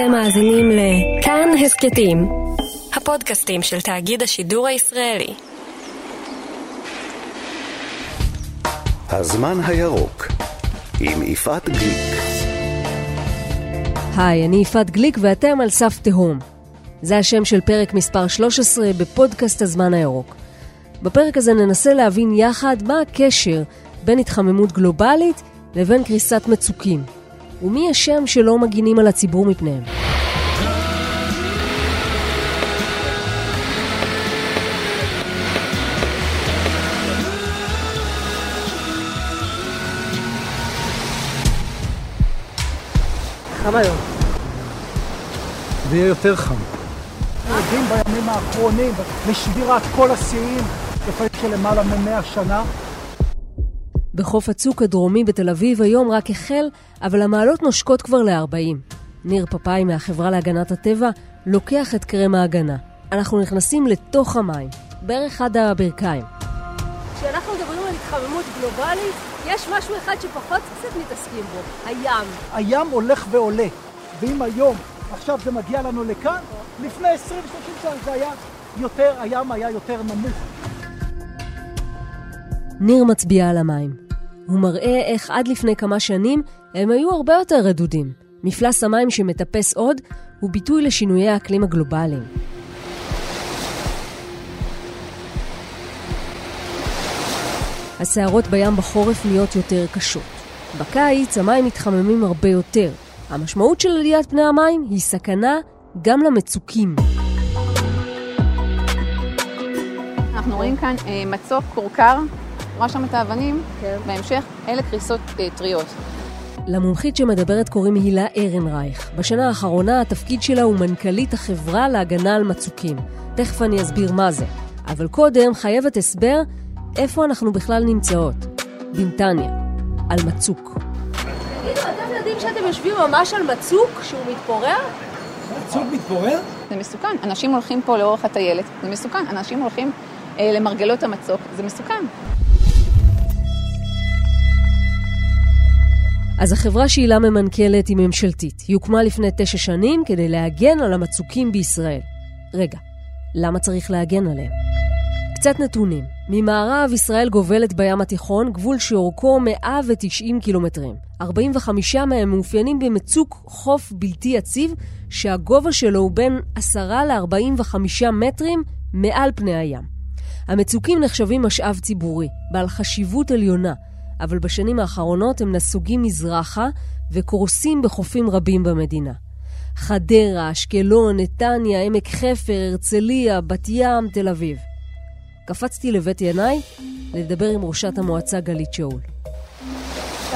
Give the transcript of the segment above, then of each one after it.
אתם מאזינים לכאן הסכתים, הפודקאסטים של תאגיד השידור הישראלי. הזמן הירוק עם יפעת גליק. היי, אני יפעת גליק ואתם על סף תהום. זה השם של פרק מספר 13 בפודקאסט הזמן הירוק. בפרק הזה ננסה להבין יחד מה הקשר בין התחממות גלובלית לבין קריסת מצוקים. ומי השם שלא מגינים על הציבור מפניהם. חם היום. זה יהיה יותר חם. יודעים בימים האחרונים, לשבירת כל השיאים, לפעמים של למעלה מ-100 שנה. בחוף הצוק הדרומי בתל אביב היום רק החל, אבל המעלות נושקות כבר ל-40. ניר פפאי מהחברה להגנת הטבע לוקח את קרם ההגנה. אנחנו נכנסים לתוך המים, בערך עד הברכיים. כשאנחנו מדברים על התחממות גלובלית, יש משהו אחד שפחות קצת מתעסקים בו, הים. הים הולך ועולה, ואם היום, עכשיו זה מגיע לנו לכאן, לפני 20-30 שנה זה היה יותר, הים היה יותר נמוך. ניר מצביע על המים. הוא מראה איך עד לפני כמה שנים הם היו הרבה יותר רדודים. מפלס המים שמטפס עוד הוא ביטוי לשינויי האקלים הגלובליים. הסערות בים בחורף נהיות יותר קשות. בקיץ המים מתחממים הרבה יותר. המשמעות של עליית פני המים היא סכנה גם למצוקים. אנחנו רואים כאן אה, מצוק כורכר, רואה שם את האבנים, כן. בהמשך אלה קריסות אה, טריות. למומחית שמדברת קוראים הילה ארנרייך. בשנה האחרונה התפקיד שלה הוא מנכ"לית החברה להגנה על מצוקים. תכף אני אסביר מה זה. אבל קודם חייבת הסבר איפה אנחנו בכלל נמצאות. בנתניה, על מצוק. תגידו, אתם יודעים שאתם יושבים ממש על מצוק שהוא מתפורר? מצוק מתפורר? זה מסוכן. אנשים הולכים פה לאורך הטיילת, זה מסוכן. אנשים הולכים אה, למרגלות המצוק, זה מסוכן. אז החברה שהילה ממנכ"לת היא ממשלתית. היא הוקמה לפני תשע שנים כדי להגן על המצוקים בישראל. רגע, למה צריך להגן עליהם? קצת נתונים. ממערב ישראל גובלת בים התיכון, גבול שאורכו 190 קילומטרים. 45 מהם מאופיינים במצוק חוף בלתי יציב, שהגובה שלו הוא בין 10 ל-45 מטרים מעל פני הים. המצוקים נחשבים משאב ציבורי, בעל חשיבות עליונה, אבל בשנים האחרונות הם נסוגים מזרחה וקורסים בחופים רבים במדינה. חדרה, אשקלון, נתניה, עמק חפר, הרצליה, בת ים, תל אביב. קפצתי לבית ינאי לדבר עם ראשת המועצה גלית שאול.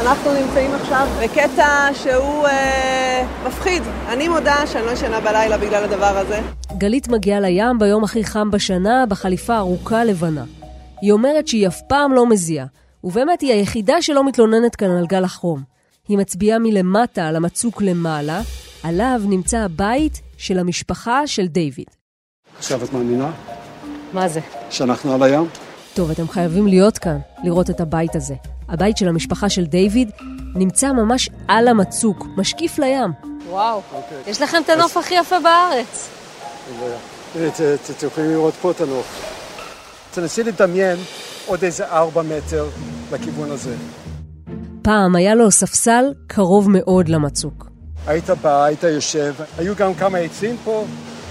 אנחנו נמצאים עכשיו בקטע שהוא אה, מפחיד. אני מודה שאני לא ישנה בלילה בגלל הדבר הזה. גלית מגיעה לים ביום הכי חם בשנה בחליפה ארוכה לבנה. היא אומרת שהיא אף פעם לא מזיעה, ובאמת היא היחידה שלא מתלוננת כאן על גל החום. היא מצביעה מלמטה על המצוק למעלה, עליו נמצא הבית של המשפחה של דיוויד. עכשיו את מאמינה? מה זה? שאנחנו על הים? טוב, אתם חייבים להיות כאן, לראות את הבית הזה. הבית של המשפחה של דיוויד נמצא ממש על המצוק, משקיף לים. וואו, okay. יש לכם את הנוף הכי יפה בארץ. אתם יכולים לראות פה את הנוף. תנסי לדמיין עוד איזה ארבע מטר לכיוון הזה. פעם היה לו ספסל קרוב מאוד למצוק. היית בא, היית יושב, היו גם כמה עצים פה,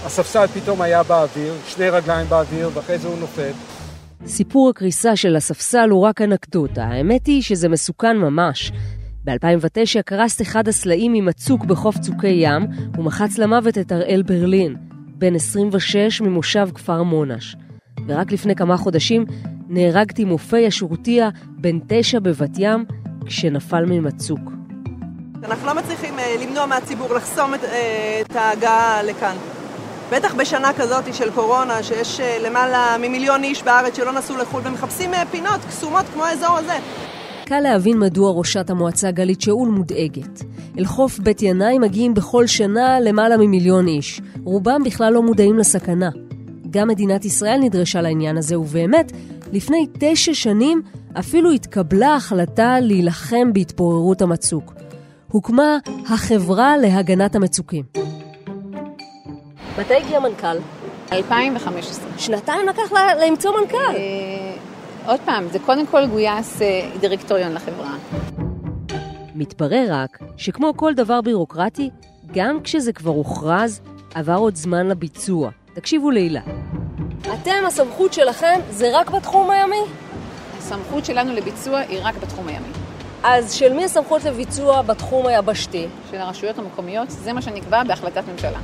הספסל פתאום היה באוויר, שני רגליים באוויר, ואחרי זה הוא נופל. סיפור הקריסה של הספסל הוא רק אנקדוטה, האמת היא שזה מסוכן ממש. ב-2009 קרס אחד הסלעים ממצוק בחוף צוקי ים ומחץ למוות את הראל ברלין, בן 26 ממושב כפר מונש. ורק לפני כמה חודשים נהרג תימופי השורתיה, בן תשע בבת ים, כשנפל ממצוק. אנחנו לא מצליחים אה, למנוע מהציבור לחסום את, אה, את ההגעה לכאן. בטח בשנה כזאת של קורונה, שיש אה, למעלה ממיליון איש בארץ שלא נסעו לחו"ל ומחפשים פינות קסומות כמו האזור הזה. קל להבין מדוע ראשת המועצה גלית שאול מודאגת. אל חוף בית ינאי מגיעים בכל שנה למעלה ממיליון איש. רובם בכלל לא מודעים לסכנה. גם מדינת ישראל נדרשה לעניין הזה, ובאמת, לפני תשע שנים אפילו התקבלה החלטה להילחם בהתפוררות המצוק. הוקמה החברה להגנת המצוקים. מתי הגיע מנכ"ל? 2015. שנתיים לקח לה, למצוא מנכ"ל. אה, עוד פעם, זה קודם כל גויס אה, דירקטוריון לחברה. מתברר רק שכמו כל דבר בירוקרטי, גם כשזה כבר הוכרז, עבר עוד זמן לביצוע. תקשיבו להילה. אתם, הסמכות שלכם זה רק בתחום הימי? הסמכות שלנו לביצוע היא רק בתחום הימי. אז של מי הסמכות לביצוע בתחום היבשתי? של הרשויות המקומיות, זה מה שנקבע בהחלטת ממשלה.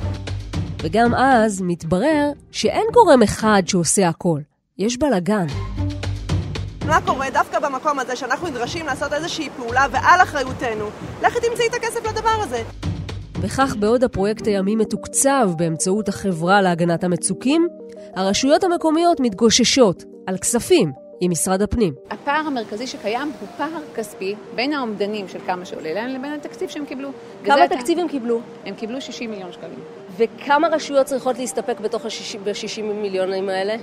וגם אז מתברר שאין גורם אחד שעושה הכל. יש בלאגן. מה קורה דווקא במקום הזה שאנחנו נדרשים לעשות איזושהי פעולה ועל אחריותנו? לכי תמצאי את הכסף לדבר הזה. וכך בעוד הפרויקט הימי מתוקצב באמצעות החברה להגנת המצוקים, הרשויות המקומיות מתגוששות על כספים עם משרד הפנים. הפער המרכזי שקיים הוא פער כספי בין האומדנים של כמה שעולה להם לבין התקציב שהם קיבלו. כמה תקציב הם קיבלו? הם קיבלו 60 מיליון שקלים. וכמה רשויות צריכות להסתפק בתוך ה-60 מיליונים האלה?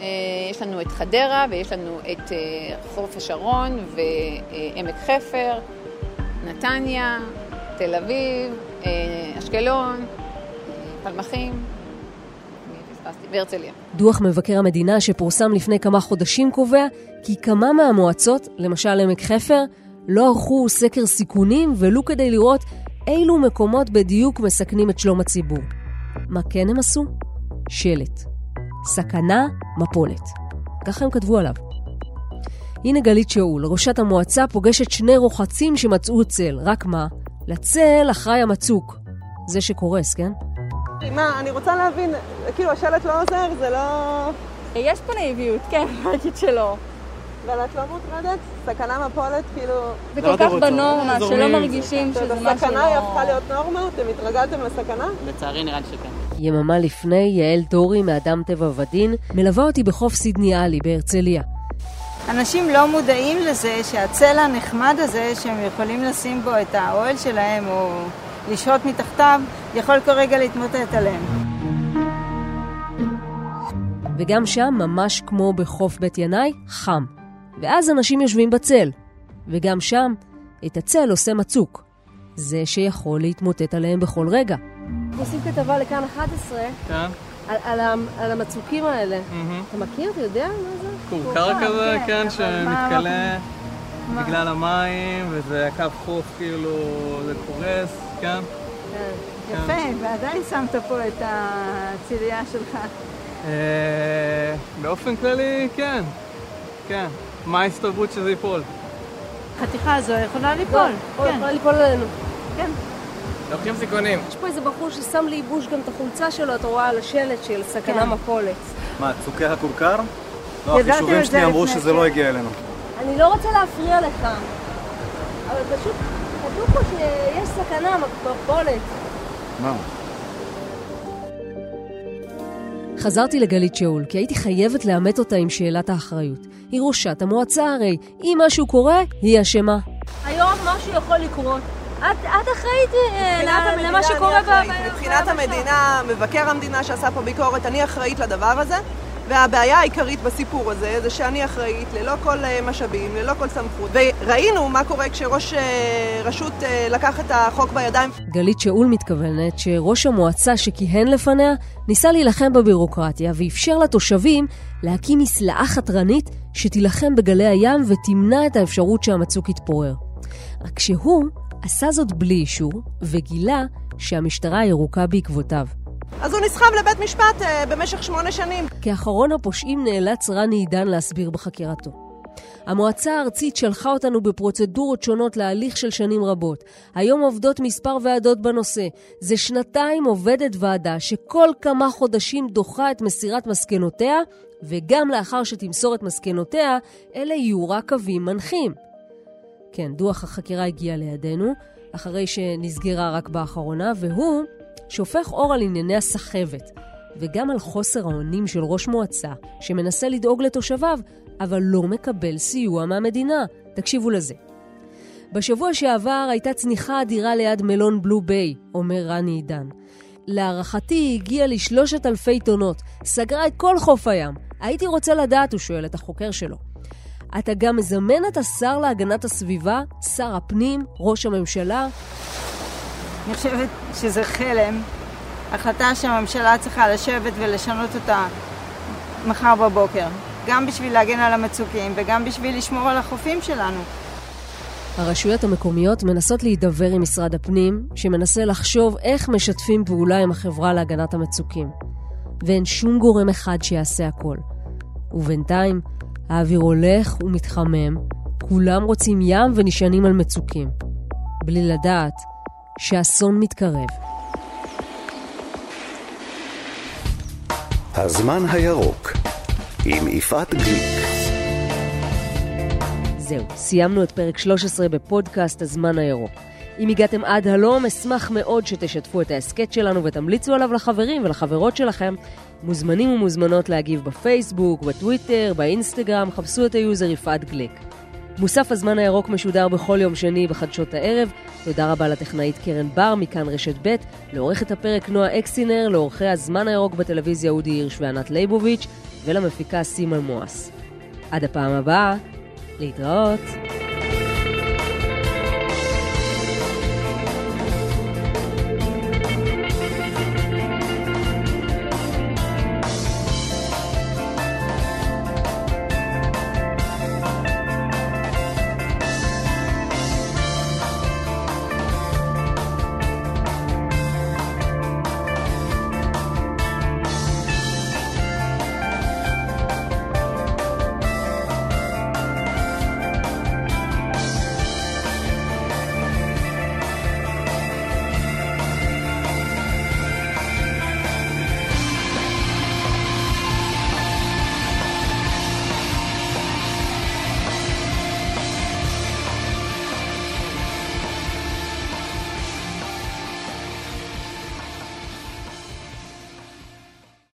אה, יש לנו את חדרה ויש לנו את אה, חוף השרון ועמק חפר, נתניה, תל אביב, אה, אשקלון, פלמחים, מי פספסתי? והרצליה. דוח מבקר המדינה שפורסם לפני כמה חודשים קובע כי כמה מהמועצות, למשל עמק חפר, לא ערכו סקר סיכונים ולו כדי לראות אילו מקומות בדיוק מסכנים את שלום הציבור. מה כן הם עשו? שלט. סכנה, מפולת. ככה הם כתבו עליו. הנה גלית שאול, ראשת המועצה, פוגשת שני רוחצים שמצאו צל. רק מה? לצל אחראי המצוק. זה שקורס, כן? מה, אני רוצה להבין, כאילו השלט לא עוזר, זה לא... יש פה נאיביות, כן, אני אגיד שלא. אבל את לא מוטרדת? סכנה מפולת, כאילו... זה כל כך בנורמה, שלא מרגישים שזה משהו הסכנה היא הפכה לא... להיות נורמה? אתם התרגלתם לסכנה? לצערי נראה לי שכן. יממה לפני, יעל דורי מאדם טבע ודין מלווה אותי בחוף סידני עלי בהרצליה. אנשים לא מודעים לזה שהצלע הנחמד הזה שהם יכולים לשים בו את האוהל שלהם או לשהות מתחתיו, יכול כל רגע להתמוטט עליהם. וגם שם, ממש כמו בחוף בית ינאי, חם. ואז אנשים יושבים בצל. וגם שם, את הצל עושה מצוק. זה שיכול להתמוטט עליהם בכל רגע. עושים כתבה לכאן 11 כן? על, על, על המצוקים האלה. מהמם. אתה מכיר? אתה יודע מה זה? כורכר כזה, כן, כן, שמתכלה מה- בגלל המים, וזה הקו חוף, כאילו, זה קורס, כן? יפה, ועדיין שמת פה את הצילייה שלך. אה, באופן כללי, כן. כן. מה ההסתברות שזה ייפול? החתיכה הזו יכולה ליפול. או, כן, יכולה ליפול עלינו. לוקחים סיכונים. יש פה איזה בחור ששם לאיבוש גם את החולצה שלו, אתה רואה על השלט של סכנה כן. מפולת. מה, צוקי הכורכר? לא, החישובים שלי אמרו שזה לא כן. הגיע אלינו. אני לא רוצה להפריע לך, אבל פשוט כתוב פה שיש סכנה מפולת. מה? חזרתי לגלית שאול, כי הייתי חייבת לאמת אותה עם שאלת האחריות. היא ראשת המועצה הרי. אם משהו קורה, היא אשמה. היום משהו יכול לקרות. את, את אחראית אה, ל- למה שקורה ב- מבחינת. המדינה, מבקר המדינה שעשה פה ביקורת, אני אחראית לדבר הזה. והבעיה העיקרית בסיפור הזה זה שאני אחראית ללא כל אה, משאבים, ללא כל סמכות. וראינו מה קורה כשראש אה, רשות אה, לקח את החוק בידיים. גלית שאול מתכוונת שראש המועצה שכיהן לפניה ניסה להילחם בבירוקרטיה ואפשר לתושבים להקים מסלעה חתרנית שתילחם בגלי הים ותמנע את האפשרות שהמצוק יתפורר. רק שהוא עשה זאת בלי אישור וגילה שהמשטרה הירוקה בעקבותיו. אז הוא נסחב לבית משפט אה, במשך שמונה שנים. כאחרון הפושעים נאלץ רני עידן להסביר בחקירתו. המועצה הארצית שלחה אותנו בפרוצדורות שונות להליך של שנים רבות. היום עובדות מספר ועדות בנושא. זה שנתיים עובדת ועדה שכל כמה חודשים דוחה את מסירת מסקנותיה, וגם לאחר שתמסור את מסקנותיה, אלה יהיו רק קווים מנחים. כן, דוח החקירה הגיע לידינו, אחרי שנסגרה רק באחרונה, והוא שופך אור על ענייני הסחבת, וגם על חוסר האונים של ראש מועצה, שמנסה לדאוג לתושביו, אבל לא מקבל סיוע מהמדינה. תקשיבו לזה. בשבוע שעבר הייתה צניחה אדירה ליד מלון בלו ביי, אומר רני עידן. להערכתי היא הגיעה לשלושת אלפי טונות, סגרה את כל חוף הים. הייתי רוצה לדעת, הוא שואל את החוקר שלו. אתה גם מזמן את השר להגנת הסביבה, שר הפנים, ראש הממשלה? אני חושבת שזה חלם החלטה שהממשלה צריכה לשבת ולשנות אותה מחר בבוקר. גם בשביל להגן על המצוקים וגם בשביל לשמור על החופים שלנו. הרשויות המקומיות מנסות להידבר עם משרד הפנים, שמנסה לחשוב איך משתפים פעולה עם החברה להגנת המצוקים. ואין שום גורם אחד שיעשה הכל. ובינתיים, האוויר הולך ומתחמם, כולם רוצים ים ונשענים על מצוקים. בלי לדעת שאסון מתקרב. הזמן הירוק עם יפעת גליק. זהו, סיימנו את פרק 13 בפודקאסט הזמן הירוק. אם הגעתם עד הלום, אשמח מאוד שתשתפו את ההסכת שלנו ותמליצו עליו לחברים ולחברות שלכם. מוזמנים ומוזמנות להגיב בפייסבוק, בטוויטר, באינסטגרם, חפשו את ה user יפעת גליק. מוסף הזמן הירוק משודר בכל יום שני בחדשות הערב. תודה רבה לטכנאית קרן בר מכאן רשת ב', לעורכת הפרק נועה אקסינר, לעורכי הזמן הירוק בטלוויזיה אודי הירש וענת ליבוביץ', ולמפיקה סימה מואס. עד הפעם הבאה, להתראות.